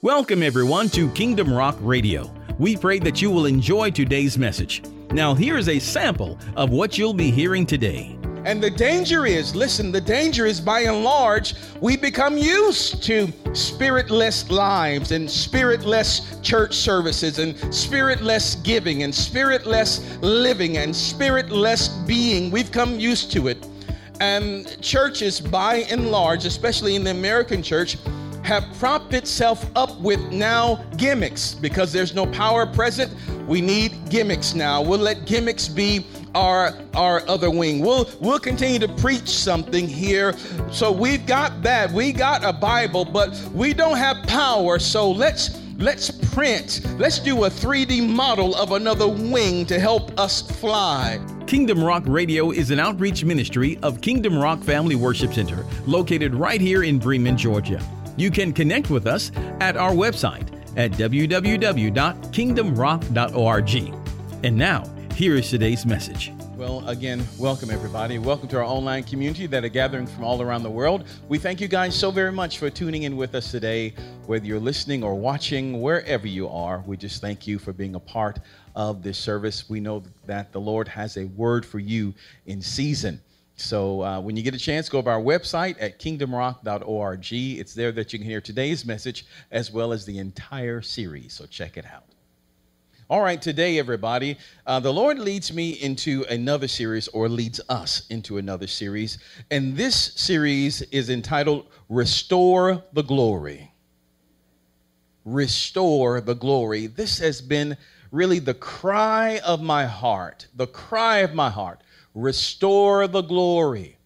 Welcome, everyone, to Kingdom Rock Radio. We pray that you will enjoy today's message. Now, here is a sample of what you'll be hearing today. And the danger is listen, the danger is by and large, we become used to spiritless lives and spiritless church services and spiritless giving and spiritless living and spiritless being. We've come used to it. And churches, by and large, especially in the American church, have propped itself up with now gimmicks because there's no power present. We need gimmicks now. We'll let gimmicks be our our other wing. We'll we'll continue to preach something here. So we've got that. We got a Bible, but we don't have power. So let's let's print. Let's do a 3D model of another wing to help us fly. Kingdom Rock Radio is an outreach ministry of Kingdom Rock Family Worship Center, located right here in Bremen, Georgia. You can connect with us at our website at www.kingdomrock.org. And now, here is today's message. Well, again, welcome everybody. Welcome to our online community that are gathering from all around the world. We thank you guys so very much for tuning in with us today, whether you're listening or watching, wherever you are. We just thank you for being a part of this service. We know that the Lord has a word for you in season. So uh, when you get a chance, go to our website at kingdomrock.org. It's there that you can hear today's message as well as the entire series. So check it out. All right, today, everybody, uh, the Lord leads me into another series or leads us into another series. And this series is entitled Restore the Glory. Restore the Glory. This has been really the cry of my heart, the cry of my heart restore the glory.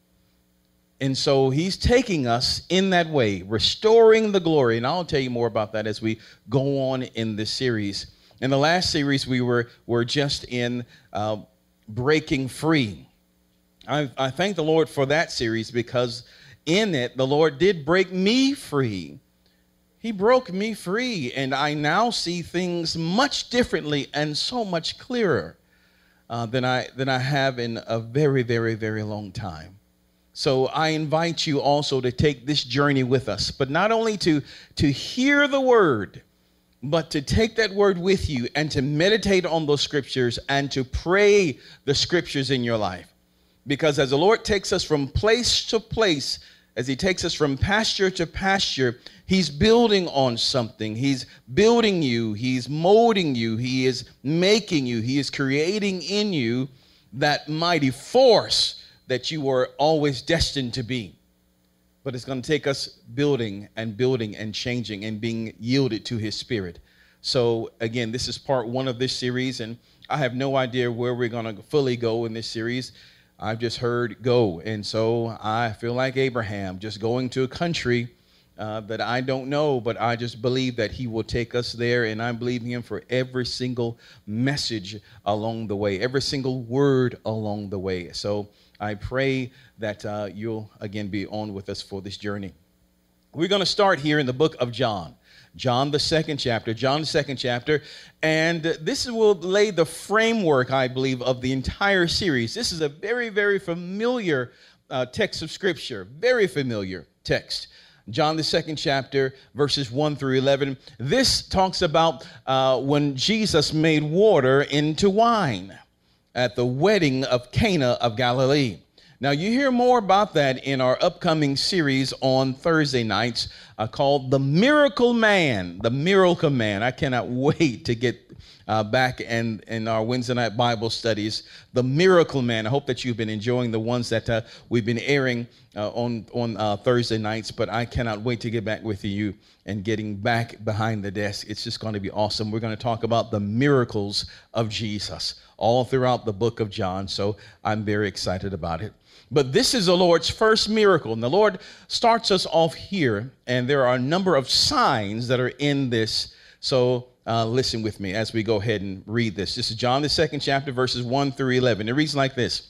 And so he's taking us in that way, restoring the glory. And I'll tell you more about that as we go on in this series. In the last series, we were, were just in uh, breaking free. I, I thank the Lord for that series because in it, the Lord did break me free. He broke me free, and I now see things much differently and so much clearer uh, than, I, than I have in a very, very, very long time. So I invite you also to take this journey with us, but not only to, to hear the word, but to take that word with you and to meditate on those scriptures and to pray the scriptures in your life. Because as the Lord takes us from place to place, as He takes us from pasture to pasture, He's building on something. He's building you. He's molding you. He is making you. He is creating in you that mighty force that you were always destined to be. But it's going to take us building and building and changing and being yielded to His Spirit. So, again, this is part one of this series, and I have no idea where we're going to fully go in this series. I've just heard go. And so I feel like Abraham, just going to a country uh, that I don't know, but I just believe that He will take us there, and I'm believing Him for every single message along the way, every single word along the way. So I pray that uh, you'll again be on with us for this journey. We're going to start here in the book of John. John, the second chapter, John, the second chapter. And this will lay the framework, I believe, of the entire series. This is a very, very familiar uh, text of Scripture, very familiar text. John, the second chapter, verses 1 through 11. This talks about uh, when Jesus made water into wine at the wedding of Cana of Galilee. Now, you hear more about that in our upcoming series on Thursday nights uh, called The Miracle Man. The Miracle Man. I cannot wait to get uh, back and in our Wednesday night Bible studies, The Miracle Man. I hope that you've been enjoying the ones that uh, we've been airing uh, on, on uh, Thursday nights, but I cannot wait to get back with you and getting back behind the desk. It's just going to be awesome. We're going to talk about the miracles of Jesus all throughout the book of John, so I'm very excited about it. But this is the Lord's first miracle. And the Lord starts us off here, and there are a number of signs that are in this. So uh, listen with me as we go ahead and read this. This is John, the second chapter, verses 1 through 11. It reads like this.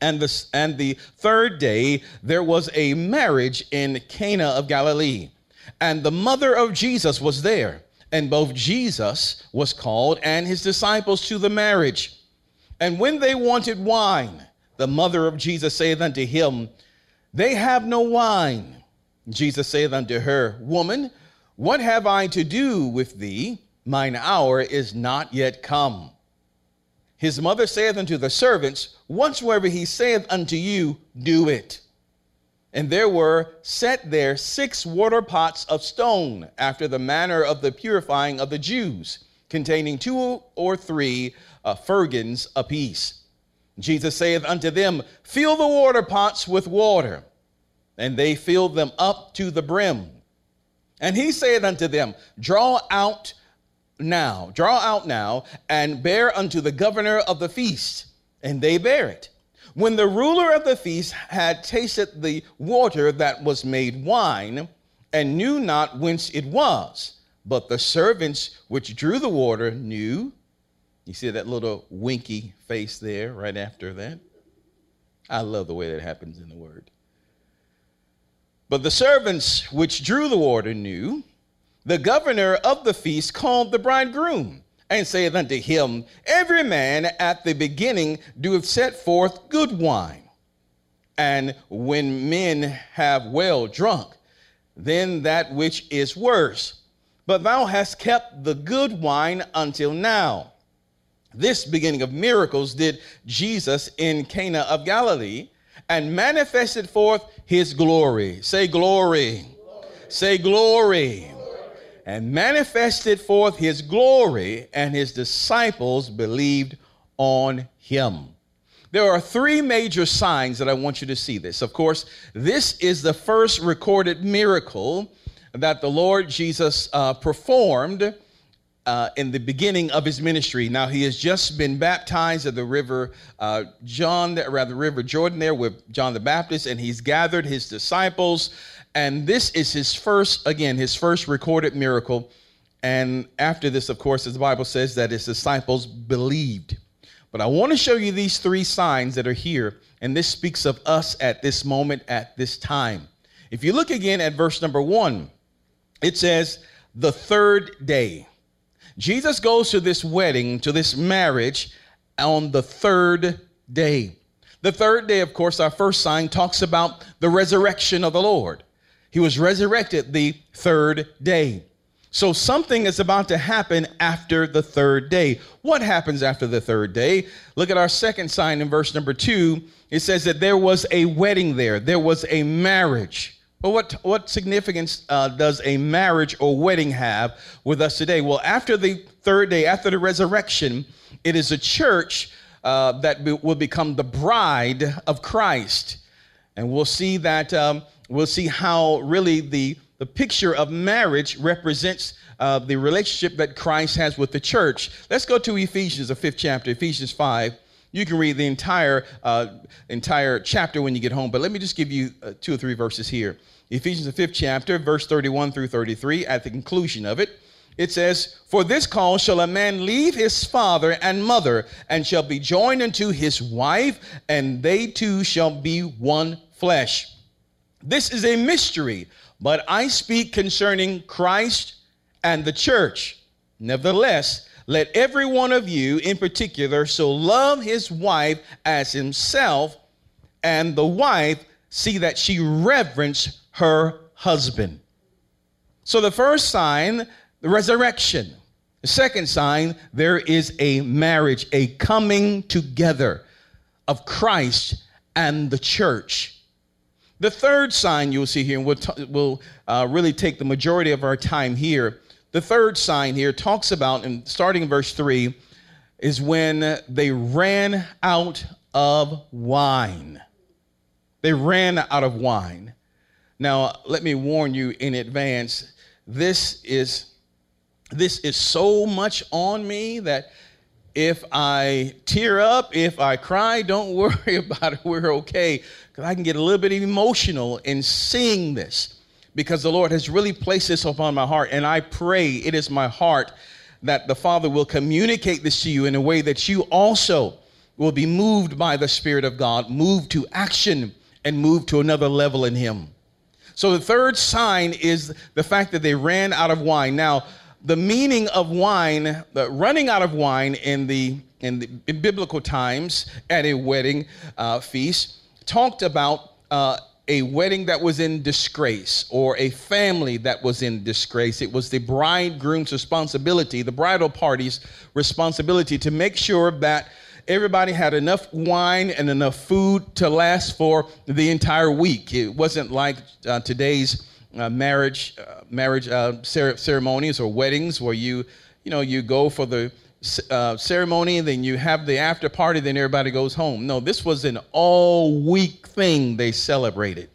And the, and the third day, there was a marriage in Cana of Galilee, and the mother of Jesus was there. And both Jesus was called and his disciples to the marriage. And when they wanted wine, the mother of Jesus saith unto him, They have no wine. Jesus saith unto her, Woman, What have I to do with thee? Mine hour is not yet come. His mother saith unto the servants, Whatsoever he saith unto you, do it. And there were set there six water pots of stone, after the manner of the purifying of the Jews, containing two or three uh, firkins apiece. Jesus saith unto them, Fill the water pots with water. And they filled them up to the brim. And he saith unto them, Draw out now, draw out now, and bear unto the governor of the feast. And they bear it. When the ruler of the feast had tasted the water that was made wine, and knew not whence it was, but the servants which drew the water knew. You see that little winky face there right after that? I love the way that happens in the word. But the servants which drew the water knew. The governor of the feast called the bridegroom and saith unto him, Every man at the beginning doeth set forth good wine. And when men have well drunk, then that which is worse. But thou hast kept the good wine until now. This beginning of miracles did Jesus in Cana of Galilee and manifested forth his glory. Say glory. glory. Say glory and manifested forth his glory, and his disciples believed on him. There are three major signs that I want you to see this. Of course, this is the first recorded miracle that the Lord Jesus uh, performed uh, in the beginning of his ministry. Now, he has just been baptized at the river uh, John, rather, river Jordan there with John the Baptist, and he's gathered his disciples and this is his first, again, his first recorded miracle. And after this, of course, as the Bible says, that his disciples believed. But I want to show you these three signs that are here. And this speaks of us at this moment, at this time. If you look again at verse number one, it says, the third day. Jesus goes to this wedding, to this marriage on the third day. The third day, of course, our first sign talks about the resurrection of the Lord. He was resurrected the third day. So something is about to happen after the third day. What happens after the third day? Look at our second sign in verse number two. It says that there was a wedding there, there was a marriage. Well, what, what significance uh, does a marriage or wedding have with us today? Well, after the third day, after the resurrection, it is a church uh, that be, will become the bride of Christ. And we'll see that um, we'll see how really the, the picture of marriage represents uh, the relationship that Christ has with the church. Let's go to Ephesians, the fifth chapter, Ephesians 5. You can read the entire uh, entire chapter when you get home, but let me just give you uh, two or three verses here. Ephesians, the fifth chapter, verse 31 through 33, at the conclusion of it, it says, For this cause shall a man leave his father and mother, and shall be joined unto his wife, and they two shall be one flesh. This is a mystery, but I speak concerning Christ and the church. Nevertheless, let every one of you in particular so love his wife as himself, and the wife see that she reverence her husband. So the first sign, the resurrection. The second sign, there is a marriage, a coming together of Christ and the church. The third sign you'll see here, and we'll, t- we'll uh, really take the majority of our time here. The third sign here talks about, and starting in verse 3, is when they ran out of wine. They ran out of wine. Now, let me warn you in advance, this is this is so much on me that if I tear up, if I cry, don't worry about it. We're okay. Because I can get a little bit emotional in seeing this because the Lord has really placed this upon my heart. And I pray it is my heart that the Father will communicate this to you in a way that you also will be moved by the Spirit of God, moved to action, and moved to another level in Him. So the third sign is the fact that they ran out of wine. Now, the meaning of wine, the running out of wine in the in, the, in biblical times at a wedding uh, feast, talked about uh, a wedding that was in disgrace or a family that was in disgrace. It was the bridegroom's responsibility, the bridal party's responsibility to make sure that everybody had enough wine and enough food to last for the entire week. It wasn't like uh, today's uh, marriage uh, marriage uh, ceremonies or weddings where you you know you go for the uh, ceremony, then you have the after party, then everybody goes home. No, this was an all week thing they celebrated.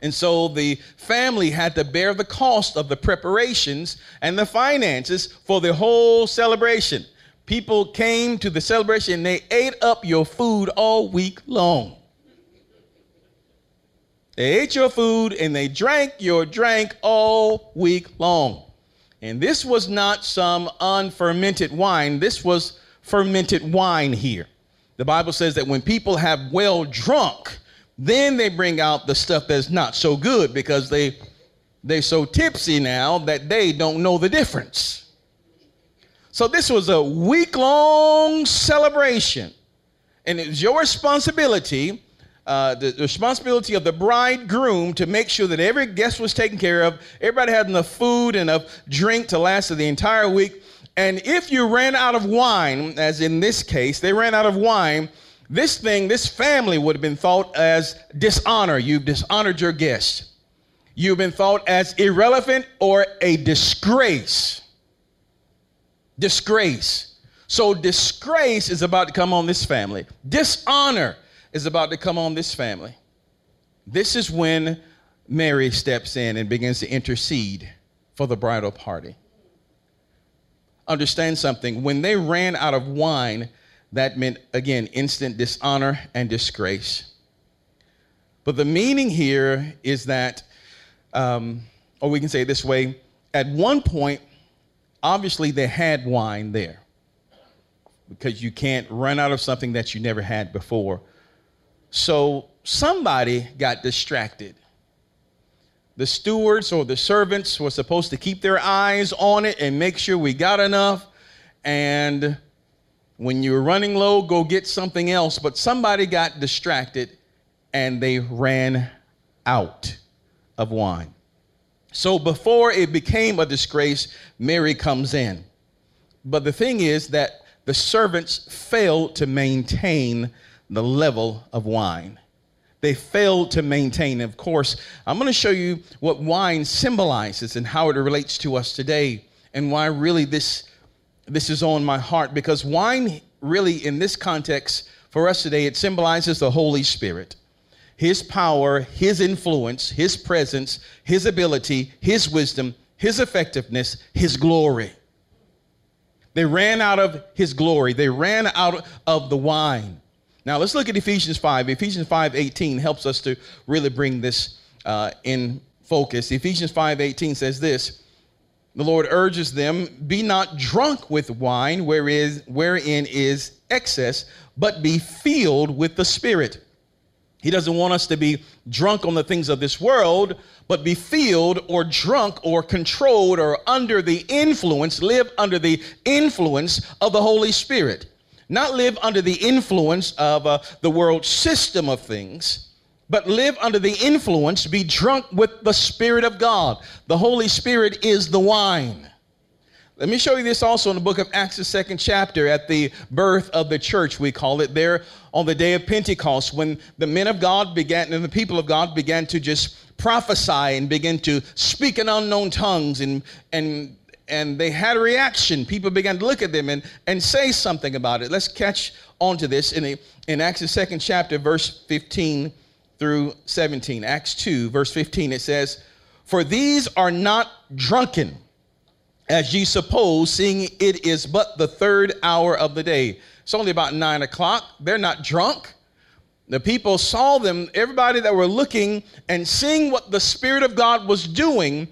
And so the family had to bear the cost of the preparations and the finances for the whole celebration. People came to the celebration they ate up your food all week long. They ate your food and they drank your drink all week long. And this was not some unfermented wine, this was fermented wine here. The Bible says that when people have well drunk, then they bring out the stuff that's not so good because they they're so tipsy now that they don't know the difference. So this was a week-long celebration. And it's your responsibility uh, the responsibility of the bridegroom to make sure that every guest was taken care of, everybody had enough food, and enough drink to last the entire week. And if you ran out of wine, as in this case, they ran out of wine, this thing, this family would have been thought as dishonor. You've dishonored your guest. You've been thought as irrelevant or a disgrace. Disgrace. So, disgrace is about to come on this family. Dishonor is about to come on this family. This is when Mary steps in and begins to intercede for the bridal party. Understand something. When they ran out of wine, that meant, again, instant dishonor and disgrace. But the meaning here is that, um, or we can say it this way at one point, obviously they had wine there because you can't run out of something that you never had before. So somebody got distracted. The stewards or the servants were supposed to keep their eyes on it and make sure we got enough. And when you're running low, go get something else. But somebody got distracted and they ran out of wine. So before it became a disgrace, Mary comes in. But the thing is that the servants failed to maintain the level of wine. They failed to maintain. Of course, I'm going to show you what wine symbolizes and how it relates to us today and why really this this is on my heart because wine really in this context for us today it symbolizes the Holy Spirit. His power, his influence, his presence, his ability, his wisdom, his effectiveness, his glory. They ran out of his glory. They ran out of the wine. Now let's look at Ephesians 5. Ephesians 5 18 helps us to really bring this uh, in focus. Ephesians 5 18 says this The Lord urges them, Be not drunk with wine, wherein, wherein is excess, but be filled with the Spirit. He doesn't want us to be drunk on the things of this world, but be filled or drunk or controlled or under the influence, live under the influence of the Holy Spirit not live under the influence of uh, the world system of things, but live under the influence, be drunk with the Spirit of God. The Holy Spirit is the wine. Let me show you this also in the book of Acts, the second chapter, at the birth of the church, we call it, there on the day of Pentecost, when the men of God began and the people of God began to just prophesy and begin to speak in unknown tongues and, and and they had a reaction. People began to look at them and, and say something about it. Let's catch on to this in, a, in Acts, the second chapter, verse 15 through 17. Acts 2, verse 15, it says, For these are not drunken, as ye suppose, seeing it is but the third hour of the day. It's only about nine o'clock. They're not drunk. The people saw them, everybody that were looking and seeing what the Spirit of God was doing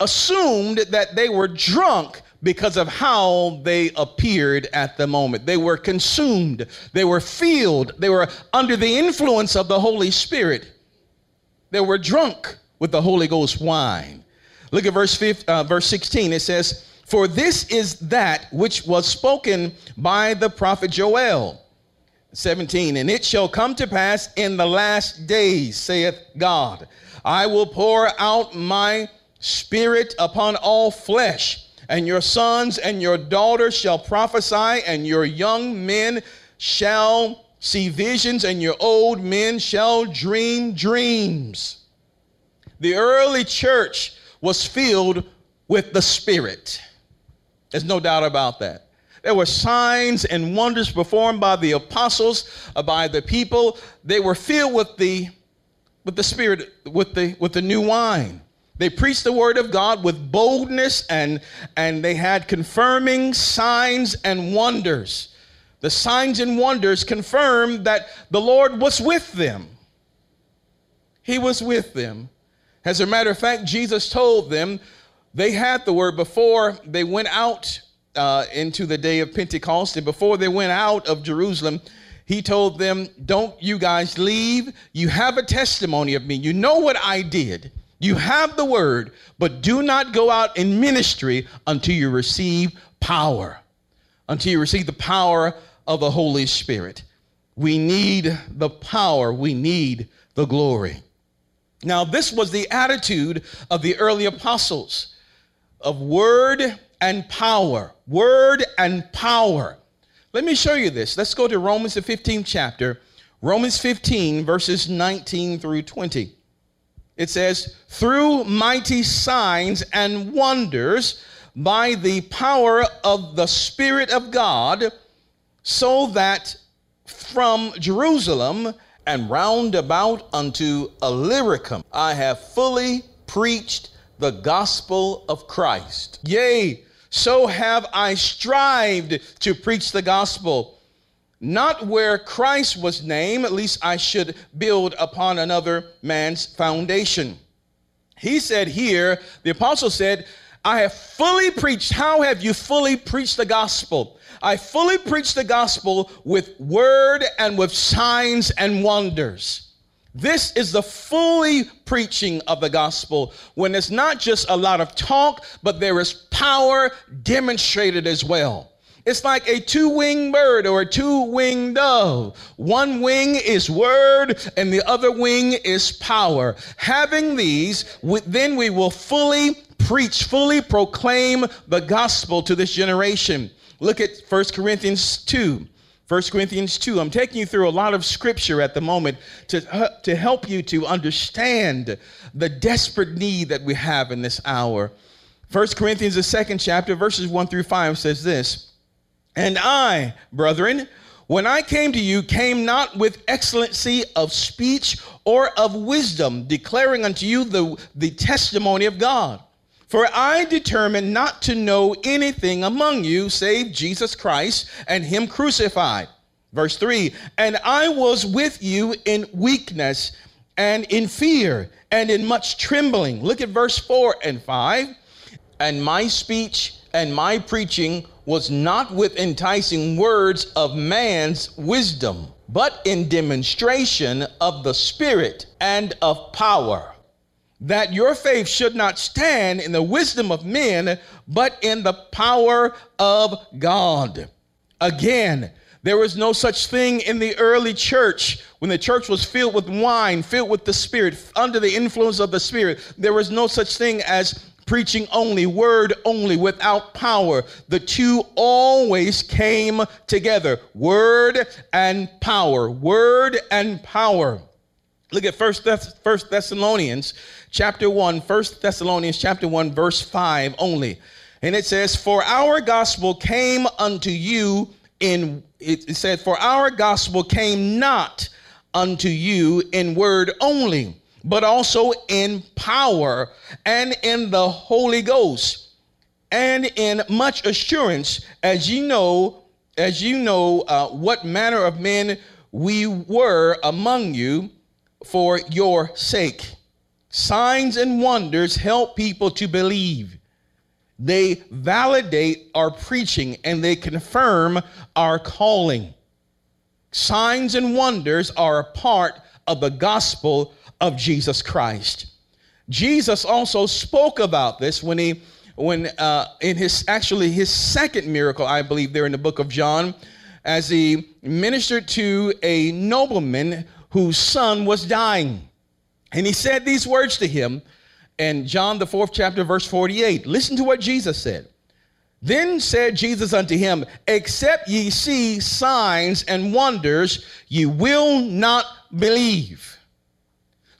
assumed that they were drunk because of how they appeared at the moment. They were consumed, they were filled, they were under the influence of the Holy Spirit. They were drunk with the Holy Ghost wine. Look at verse, 15, uh, verse 16. It says, For this is that which was spoken by the prophet Joel 17, and it shall come to pass in the last days, saith God, I will pour out my spirit upon all flesh, and your sons and your daughters shall prophesy, and your young men shall see visions, and your old men shall dream dreams. The early church was filled with the Spirit. There's no doubt about that. There were signs and wonders performed by the apostles, uh, by the people. They were filled with the with the Spirit, with the with the new wine. They preached the word of God with boldness and and they had confirming signs and wonders. The signs and wonders confirmed that the Lord was with them. He was with them. As a matter of fact, Jesus told them they had the word before they went out uh, into the day of Pentecost, and before they went out of Jerusalem, he told them, Don't you guys leave. You have a testimony of me. You know what I did. You have the word, but do not go out in ministry until you receive power, until you receive the power of the Holy Spirit. We need the power, we need the glory. Now, this was the attitude of the early apostles of word and power. Word and power. Let me show you this. Let's go to Romans, the 15th chapter, Romans 15, verses 19 through 20. It says, through mighty signs and wonders by the power of the Spirit of God, so that from Jerusalem and round about unto Illyricum I have fully preached the gospel of Christ. Yea, so have I strived to preach the gospel. Not where Christ was named, at least I should build upon another man's foundation. He said here, the apostle said, I have fully preached. How have you fully preached the gospel? I fully preached the gospel with word and with signs and wonders. This is the fully preaching of the gospel when it's not just a lot of talk, but there is power demonstrated as well. It's like a two winged bird or a two winged dove. One wing is word, and the other wing is power. Having these, then we will fully preach, fully proclaim the gospel to this generation. Look at 1 Corinthians 2. 1 Corinthians 2. I'm taking you through a lot of scripture at the moment to, uh, to help you to understand the desperate need that we have in this hour. 1 Corinthians, the second chapter, verses 1 through 5 says this And I, brethren, when I came to you, came not with excellency of speech or of wisdom, declaring unto you the, the testimony of God. For I determined not to know anything among you save Jesus Christ and Him crucified. Verse 3 And I was with you in weakness and in fear and in much trembling. Look at verse 4 and 5. And my speech and my preaching was not with enticing words of man's wisdom, but in demonstration of the Spirit and of power that your faith should not stand in the wisdom of men, but in the power of God. Again, there was no such thing in the early church when the church was filled with wine, filled with the Spirit, under the influence of the Spirit. There was no such thing as preaching only, word only, without power. The two always came together word and power, word and power. Look at First, Thess- First Thessalonians chapter 1, 1 Thessalonians chapter 1, verse 5 only. And it says, For our gospel came unto you in, it said, For our gospel came not unto you in word only, but also in power and in the Holy Ghost and in much assurance, as you know, as you know uh, what manner of men we were among you for your sake. Signs and wonders help people to believe. They validate our preaching and they confirm our calling. Signs and wonders are a part of the gospel of Jesus Christ. Jesus also spoke about this when he when uh, in his actually his second miracle, I believe, there in the book of John, as he ministered to a nobleman whose son was dying. And he said these words to him in John, the fourth chapter, verse 48. Listen to what Jesus said. Then said Jesus unto him, Except ye see signs and wonders, ye will not believe.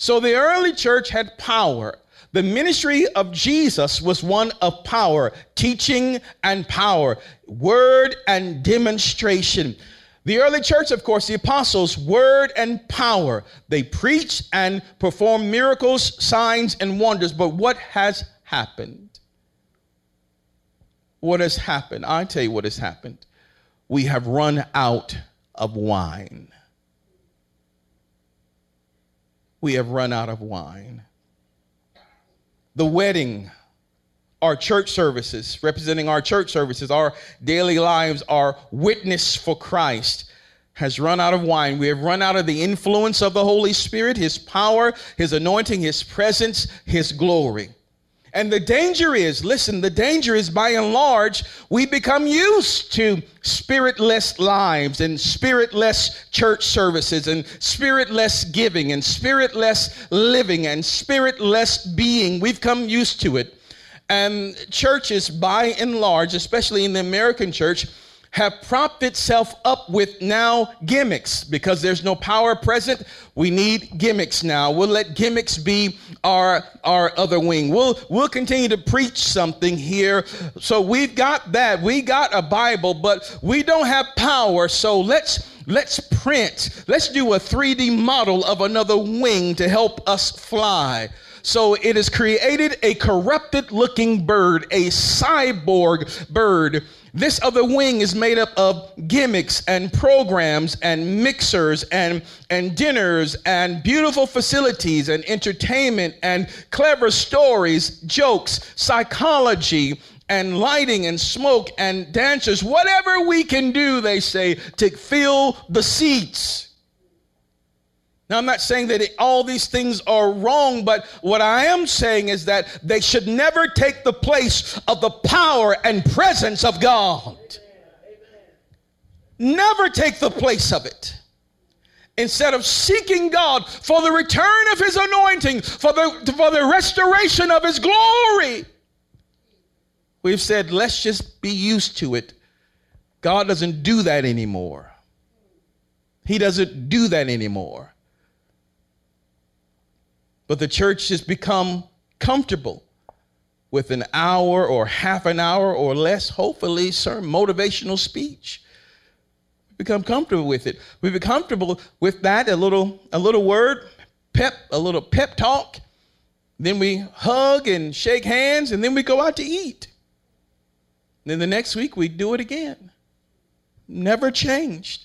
So the early church had power. The ministry of Jesus was one of power, teaching and power, word and demonstration. The early church, of course, the apostles, word and power. They preached and performed miracles, signs, and wonders. But what has happened? What has happened? I tell you what has happened. We have run out of wine. We have run out of wine. The wedding our church services, representing our church services, our daily lives, our witness for Christ has run out of wine. We have run out of the influence of the Holy Spirit, His power, His anointing, His presence, His glory. And the danger is, listen, the danger is by and large, we become used to spiritless lives and spiritless church services and spiritless giving and spiritless living and spiritless being. We've come used to it. And churches, by and large, especially in the American church, have propped itself up with now gimmicks because there's no power present. We need gimmicks now. We'll let gimmicks be our our other wing. We'll we'll continue to preach something here. So we've got that. We got a Bible, but we don't have power. So let's let's print. Let's do a 3D model of another wing to help us fly. So it has created a corrupted looking bird, a cyborg bird. This other wing is made up of gimmicks and programs and mixers and, and dinners and beautiful facilities and entertainment and clever stories, jokes, psychology, and lighting and smoke and dancers, whatever we can do, they say, to fill the seats. Now, I'm not saying that it, all these things are wrong, but what I am saying is that they should never take the place of the power and presence of God. Never take the place of it. Instead of seeking God for the return of His anointing, for the, for the restoration of His glory, we've said, let's just be used to it. God doesn't do that anymore. He doesn't do that anymore. But the church has become comfortable with an hour or half an hour or less, hopefully, some motivational speech. We become comfortable with it. We become comfortable with that, a little, a little word, pep, a little pep talk. Then we hug and shake hands, and then we go out to eat. Then the next week we do it again. Never changed.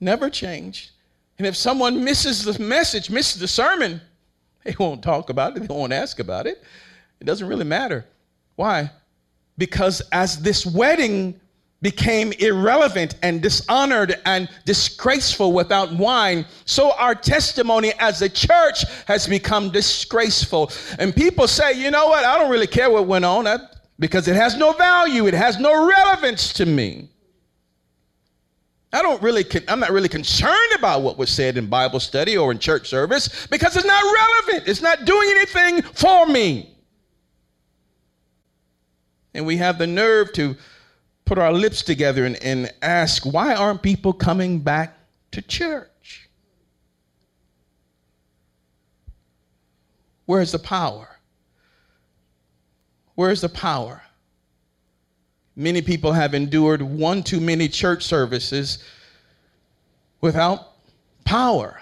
Never changed. And if someone misses the message, misses the sermon, they won't talk about it, they won't ask about it. It doesn't really matter. Why? Because as this wedding became irrelevant and dishonored and disgraceful without wine, so our testimony as a church has become disgraceful. And people say, you know what, I don't really care what went on because it has no value, it has no relevance to me. I don't really, I'm not really concerned about what was said in Bible study or in church service because it's not relevant. It's not doing anything for me. And we have the nerve to put our lips together and, and ask, why aren't people coming back to church? Where's the power? Where's the power? Many people have endured one too many church services without power.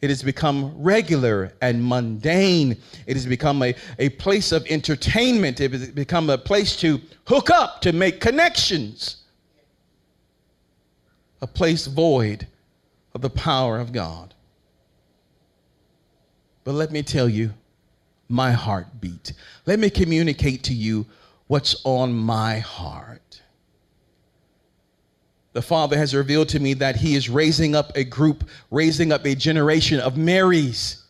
It has become regular and mundane. It has become a, a place of entertainment. It has become a place to hook up, to make connections. A place void of the power of God. But let me tell you my heartbeat. Let me communicate to you what's on my heart. The Father has revealed to me that He is raising up a group, raising up a generation of Marys.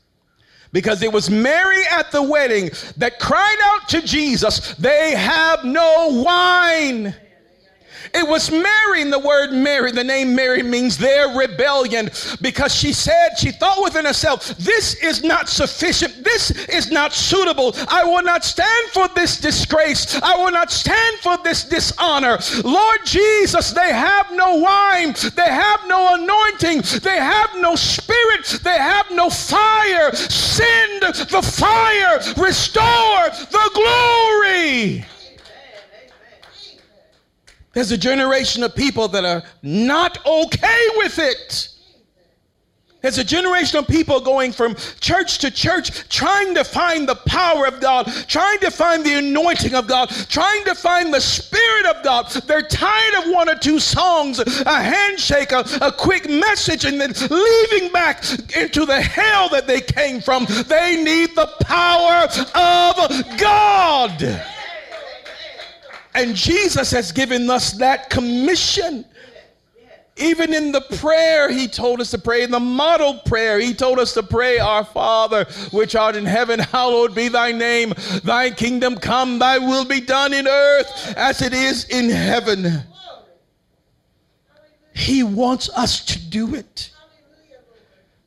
Because it was Mary at the wedding that cried out to Jesus, They have no wine. It was Mary, and the word Mary, the name Mary means their rebellion, because she said, she thought within herself, this is not sufficient. This is not suitable. I will not stand for this disgrace. I will not stand for this dishonor. Lord Jesus, they have no wine. They have no anointing. They have no spirit. They have no fire. Send the fire. Restore the glory. There's a generation of people that are not okay with it. There's a generation of people going from church to church trying to find the power of God, trying to find the anointing of God, trying to find the Spirit of God. They're tired of one or two songs, a handshake, a, a quick message, and then leaving back into the hell that they came from. They need the power of God. And Jesus has given us that commission. Even in the prayer, he told us to pray. In the model prayer, he told us to pray, Our Father, which art in heaven, hallowed be thy name. Thy kingdom come, thy will be done in earth as it is in heaven. He wants us to do it.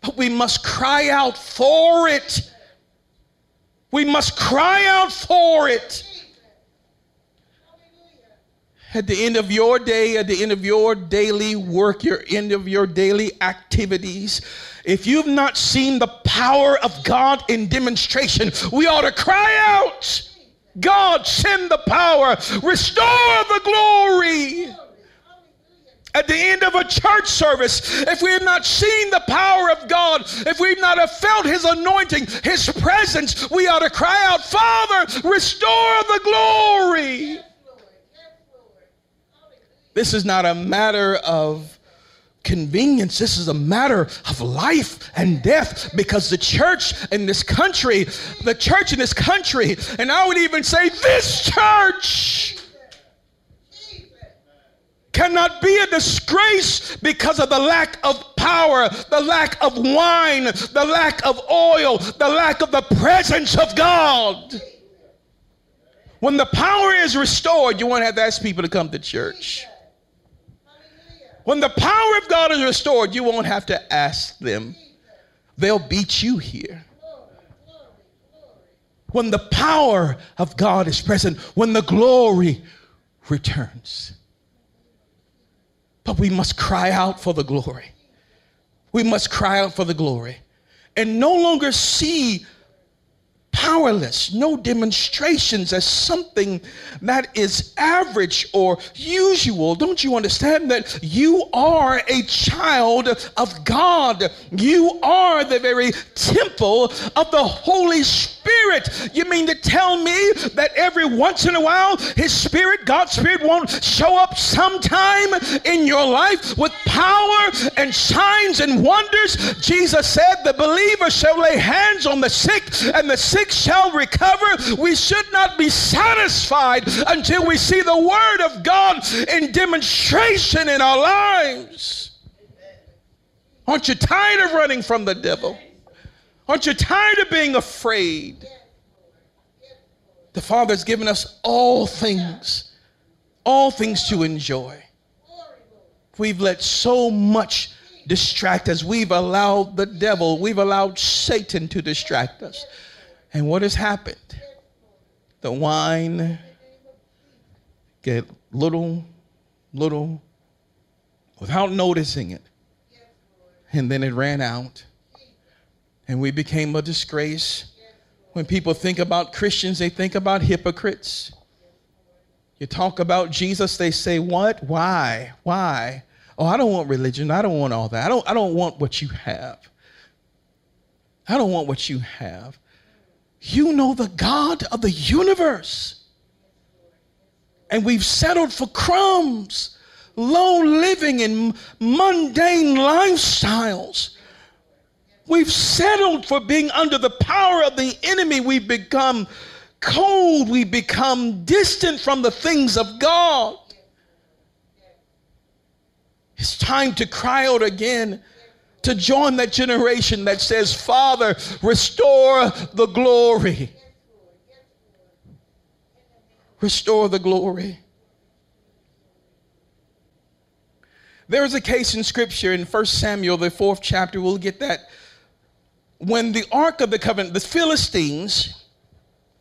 But we must cry out for it. We must cry out for it at the end of your day, at the end of your daily work, your end of your daily activities, if you've not seen the power of God in demonstration, we ought to cry out, God, send the power, restore the glory. At the end of a church service, if we have not seen the power of God, if we've not felt His anointing, His presence, we ought to cry out, Father, restore the glory. This is not a matter of convenience. This is a matter of life and death because the church in this country, the church in this country, and I would even say this church cannot be a disgrace because of the lack of power, the lack of wine, the lack of oil, the lack of the presence of God. When the power is restored, you won't have to ask people to come to church. When the power of God is restored, you won't have to ask them. They'll beat you here. When the power of God is present, when the glory returns. But we must cry out for the glory. We must cry out for the glory and no longer see powerless, no demonstrations as something that is average or usual. Don't you understand that you are a child of God? You are the very temple of the Holy Spirit. You mean to tell me that every once in a while His Spirit, God's Spirit, won't show up sometime in your life with power and signs and wonders? Jesus said, The believer shall lay hands on the sick, and the sick shall recover. We should not be satisfied until we see the Word of God in demonstration in our lives. Aren't you tired of running from the devil? Aren't you tired of being afraid? The Father's given us all things, all things to enjoy. We've let so much distract us. We've allowed the devil, we've allowed Satan to distract us. And what has happened? The wine get little, little, without noticing it. And then it ran out. And we became a disgrace. When people think about Christians, they think about hypocrites. You talk about Jesus, they say, What? Why? Why? Oh, I don't want religion. I don't want all that. I don't, I don't want what you have. I don't want what you have. You know the God of the universe. And we've settled for crumbs, low living, and mundane lifestyles. We've settled for being under the power of the enemy. We've become cold. We've become distant from the things of God. It's time to cry out again to join that generation that says, Father, restore the glory. Restore the glory. There is a case in scripture in 1 Samuel, the fourth chapter, we'll get that. When the Ark of the Covenant, the Philistines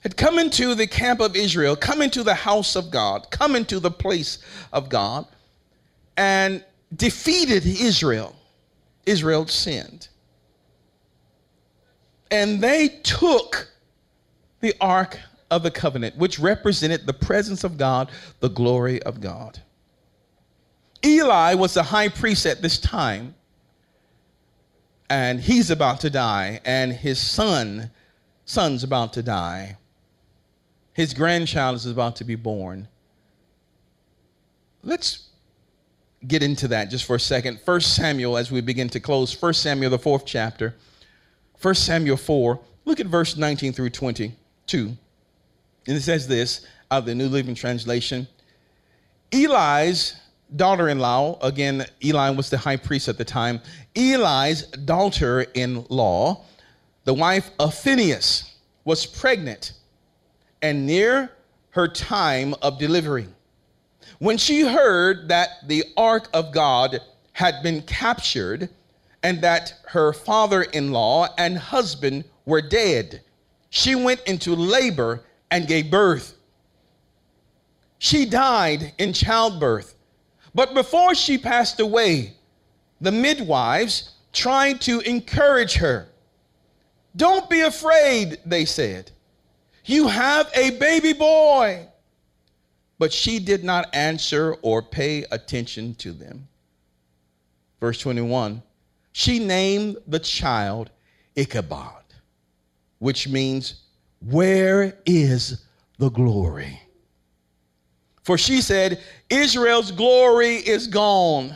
had come into the camp of Israel, come into the house of God, come into the place of God, and defeated Israel. Israel sinned. And they took the Ark of the Covenant, which represented the presence of God, the glory of God. Eli was the high priest at this time, and he's about to die, and his son, son's about to die. His grandchild is about to be born. Let's get into that just for a second. First Samuel, as we begin to close, First Samuel, the fourth chapter, First Samuel 4, look at verse 19 through 22. And it says this out of the New Living Translation Eli's daughter in law, again, Eli was the high priest at the time, Eli's daughter in law, the wife of Phineas, was pregnant and near her time of delivery. When she heard that the ark of God had been captured and that her father in law and husband were dead, she went into labor and gave birth. She died in childbirth. But before she passed away, the midwives tried to encourage her. Don't be afraid, they said. You have a baby boy. But she did not answer or pay attention to them. Verse 21 She named the child Ichabod, which means where is the glory? For she said, Israel's glory is gone.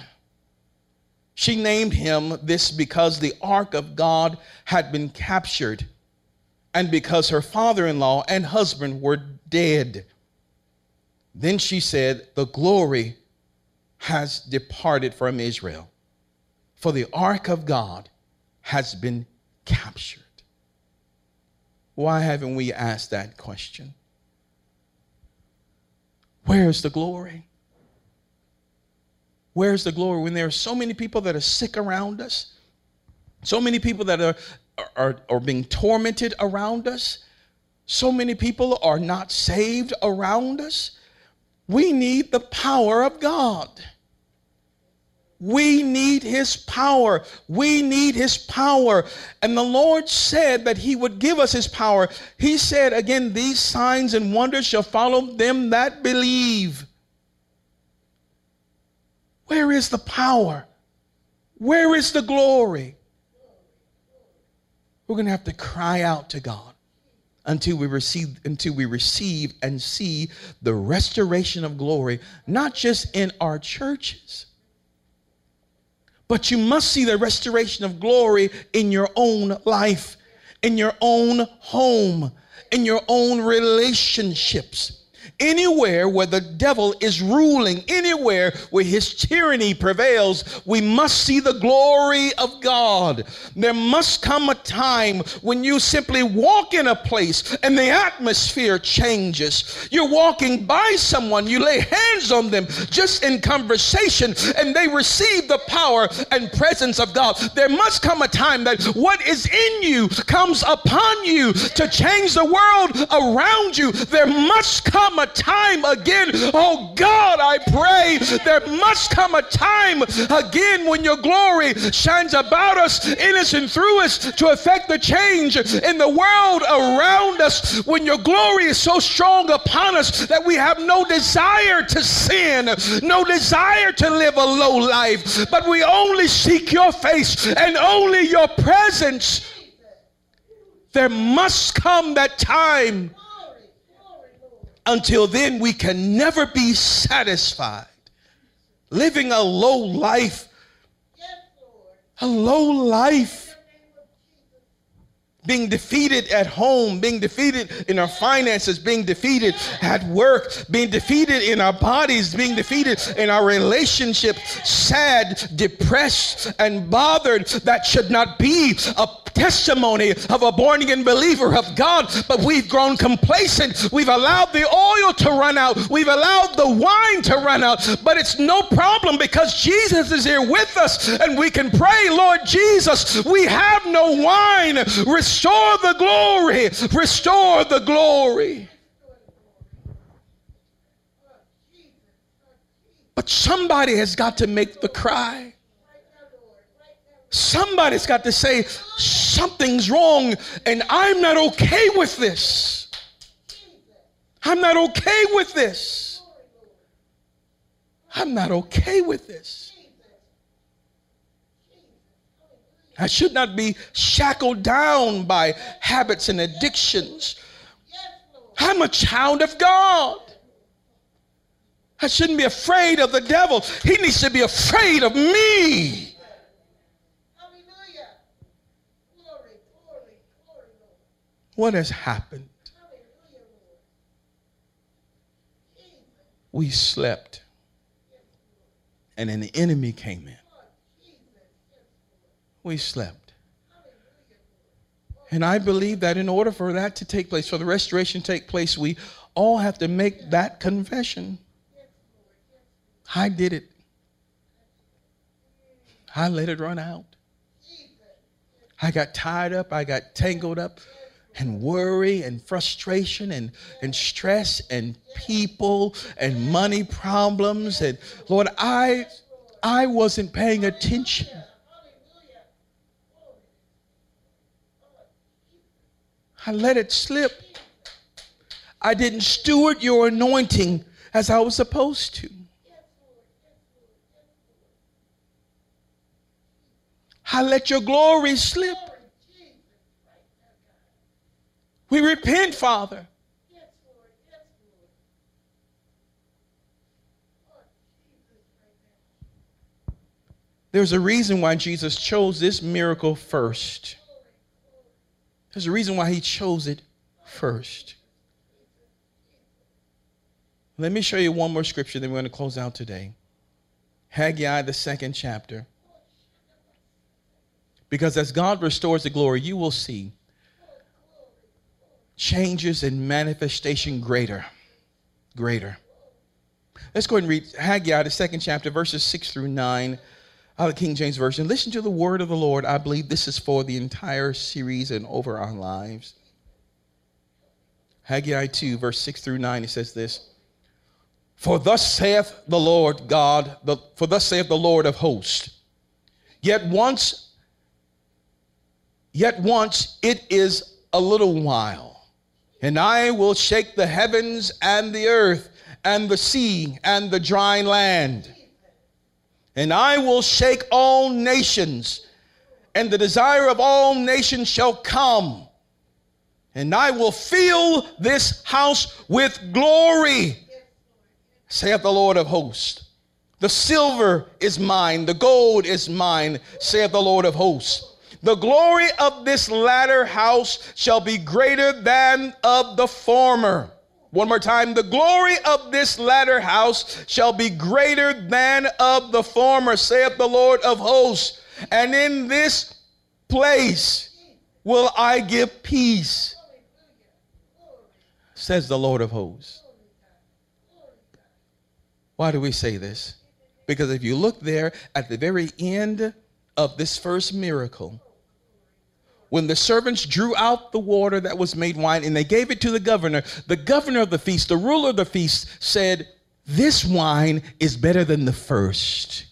She named him this because the ark of God had been captured and because her father in law and husband were dead. Then she said, The glory has departed from Israel, for the ark of God has been captured. Why haven't we asked that question? Where's the glory? Where's the glory when there are so many people that are sick around us? So many people that are, are, are being tormented around us? So many people are not saved around us? We need the power of God. We need his power. We need his power. And the Lord said that he would give us his power. He said, again, these signs and wonders shall follow them that believe. Where is the power? Where is the glory? We're going to have to cry out to God until we receive until we receive and see the restoration of glory not just in our churches but you must see the restoration of glory in your own life, in your own home, in your own relationships. Anywhere where the devil is ruling, anywhere where his tyranny prevails, we must see the glory of God. There must come a time when you simply walk in a place and the atmosphere changes. You're walking by someone, you lay hands on them just in conversation, and they receive the power and presence of God. There must come a time that what is in you comes upon you to change the world around you. There must come a time again. Oh God, I pray there must come a time again when your glory shines about us, in us, and through us to affect the change in the world around us. When your glory is so strong upon us that we have no desire to sin, no desire to live a low life, but we only seek your face and only your presence. There must come that time until then, we can never be satisfied. Living a low life, a low life being defeated at home, being defeated in our finances, being defeated at work, being defeated in our bodies, being defeated in our relationships, sad, depressed, and bothered. That should not be a testimony of a born again believer of God, but we've grown complacent. We've allowed the oil to run out, we've allowed the wine to run out, but it's no problem because Jesus is here with us and we can pray, Lord Jesus, we have no wine. Restore the glory, restore the glory. But somebody has got to make the cry. Somebody's got to say, something's wrong, and I'm not okay with this. I'm not okay with this. I'm not okay with this. I should not be shackled down by habits and addictions. I'm a child of God. I shouldn't be afraid of the devil. He needs to be afraid of me. What has happened? We slept, and the enemy came in. We slept. And I believe that in order for that to take place, for the restoration to take place, we all have to make that confession. I did it. I let it run out. I got tied up. I got tangled up and worry and frustration and, and stress and people and money problems. And Lord, I, I wasn't paying attention. I let it slip. I didn't steward your anointing as I was supposed to. I let your glory slip. We repent, Father. There's a reason why Jesus chose this miracle first. There's a reason why he chose it first. Let me show you one more scripture, then we're going to close out today. Haggai, the second chapter. Because as God restores the glory, you will see changes and manifestation greater. Greater. Let's go ahead and read Haggai, the second chapter, verses 6 through 9 out of King James Version. Listen to the word of the Lord. I believe this is for the entire series and over our lives. Haggai 2, verse 6 through 9, it says this For thus saith the Lord God, the, for thus saith the Lord of hosts, yet once, yet once it is a little while and I will shake the heavens and the earth and the sea and the dry land. And I will shake all nations, and the desire of all nations shall come. And I will fill this house with glory, saith the Lord of hosts. The silver is mine, the gold is mine, saith the Lord of hosts. The glory of this latter house shall be greater than of the former. One more time. The glory of this latter house shall be greater than of the former, saith the Lord of hosts. And in this place will I give peace, says the Lord of hosts. Why do we say this? Because if you look there at the very end of this first miracle, when the servants drew out the water that was made wine and they gave it to the governor, the governor of the feast, the ruler of the feast, said, This wine is better than the first.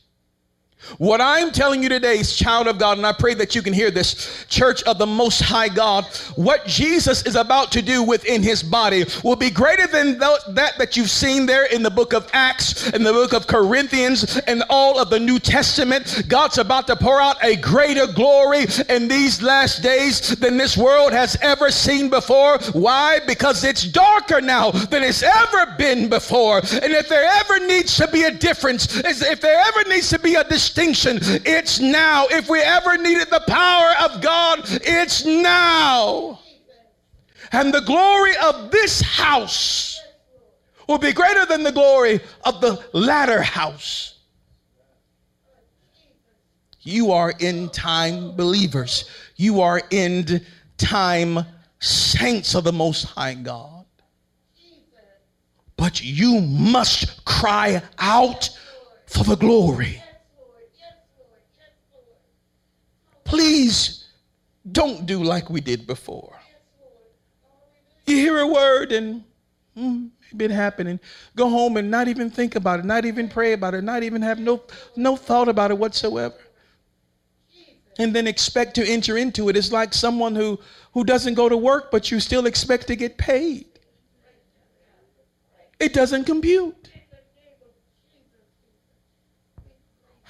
What I'm telling you today is, child of God, and I pray that you can hear this, church of the Most High God, what Jesus is about to do within his body will be greater than that that you've seen there in the book of Acts, in the book of Corinthians, and all of the New Testament. God's about to pour out a greater glory in these last days than this world has ever seen before. Why? Because it's darker now than it's ever been before. And if there ever needs to be a difference, if there ever needs to be a distinction, distinction. It's now. If we ever needed the power of God, it's now. And the glory of this house will be greater than the glory of the latter house. You are in time believers. You are end time saints of the Most High God. But you must cry out for the glory. Please don't do like we did before. You hear a word and hmm, maybe it happened, and go home and not even think about it, not even pray about it, not even have no, no thought about it whatsoever. And then expect to enter into it. It's like someone who, who doesn't go to work, but you still expect to get paid. It doesn't compute.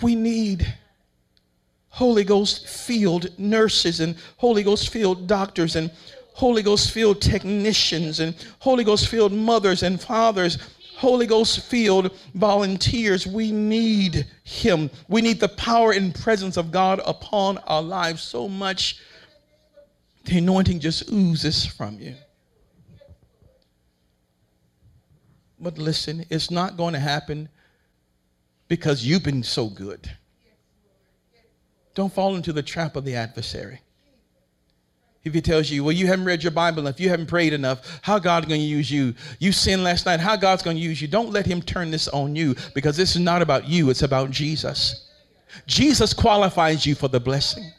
We need Holy Ghost filled nurses and Holy Ghost filled doctors and Holy Ghost filled technicians and Holy Ghost filled mothers and fathers, Holy Ghost filled volunteers. We need Him. We need the power and presence of God upon our lives so much. The anointing just oozes from you. But listen, it's not going to happen because you've been so good. Don't fall into the trap of the adversary. If he tells you, well, you haven't read your Bible enough, you haven't prayed enough, how God's going to use you? You sinned last night, how God's going to use you? Don't let him turn this on you because this is not about you, it's about Jesus. Jesus qualifies you for the blessing.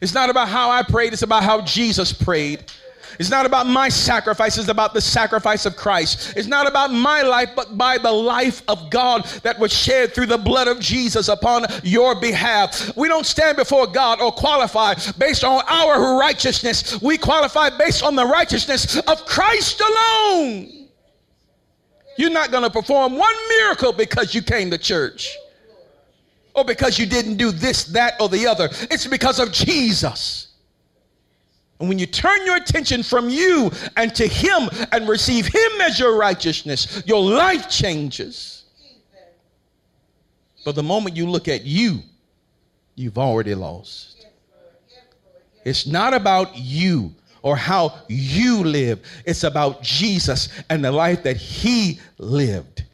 It's not about how I prayed, it's about how Jesus prayed. It's not about my sacrifice, it's about the sacrifice of Christ. It's not about my life, but by the life of God that was shed through the blood of Jesus upon your behalf. We don't stand before God or qualify based on our righteousness, we qualify based on the righteousness of Christ alone. You're not going to perform one miracle because you came to church or because you didn't do this, that, or the other. It's because of Jesus. And when you turn your attention from you and to Him and receive Him as your righteousness, your life changes. But the moment you look at you, you've already lost. It's not about you or how you live, it's about Jesus and the life that He lived.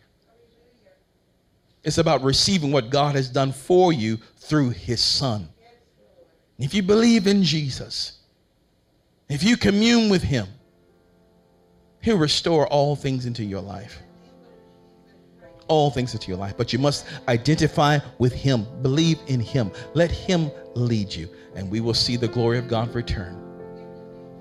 It's about receiving what God has done for you through His Son. If you believe in Jesus, if you commune with Him, He'll restore all things into your life. All things into your life. But you must identify with Him, believe in Him, let Him lead you, and we will see the glory of God return.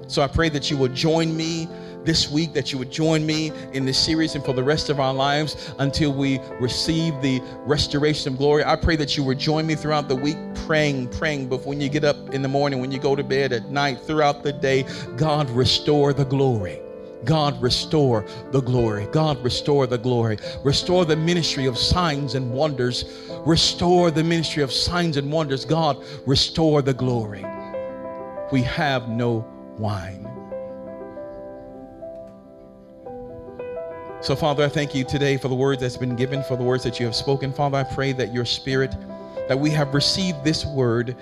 So I pray that you will join me this week, that you would join me in this series and for the rest of our lives until we receive the restoration of glory. I pray that you would join me throughout the week, praying, praying, but when you get up in the morning, when you go to bed at night, throughout the day, God, restore the glory. God, restore the glory. God, restore the glory. Restore the ministry of signs and wonders. Restore the ministry of signs and wonders. God, restore the glory. We have no wine. So, Father, I thank you today for the words that's been given, for the words that you have spoken. Father, I pray that your spirit, that we have received this word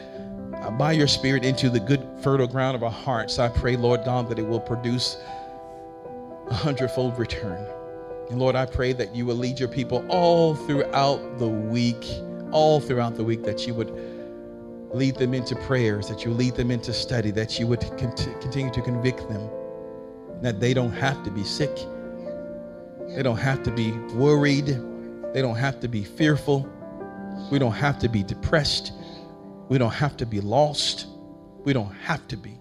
uh, by your spirit into the good, fertile ground of our hearts. I pray, Lord God, that it will produce a hundredfold return. And Lord, I pray that you will lead your people all throughout the week, all throughout the week, that you would lead them into prayers, that you lead them into study, that you would continue to convict them, that they don't have to be sick they don't have to be worried. They don't have to be fearful. We don't have to be depressed. We don't have to be lost. We don't have to be.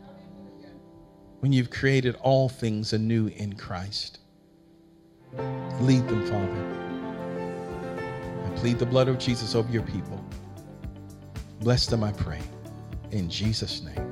When you've created all things anew in Christ, lead them, Father. I plead the blood of Jesus over your people. Bless them, I pray. In Jesus' name.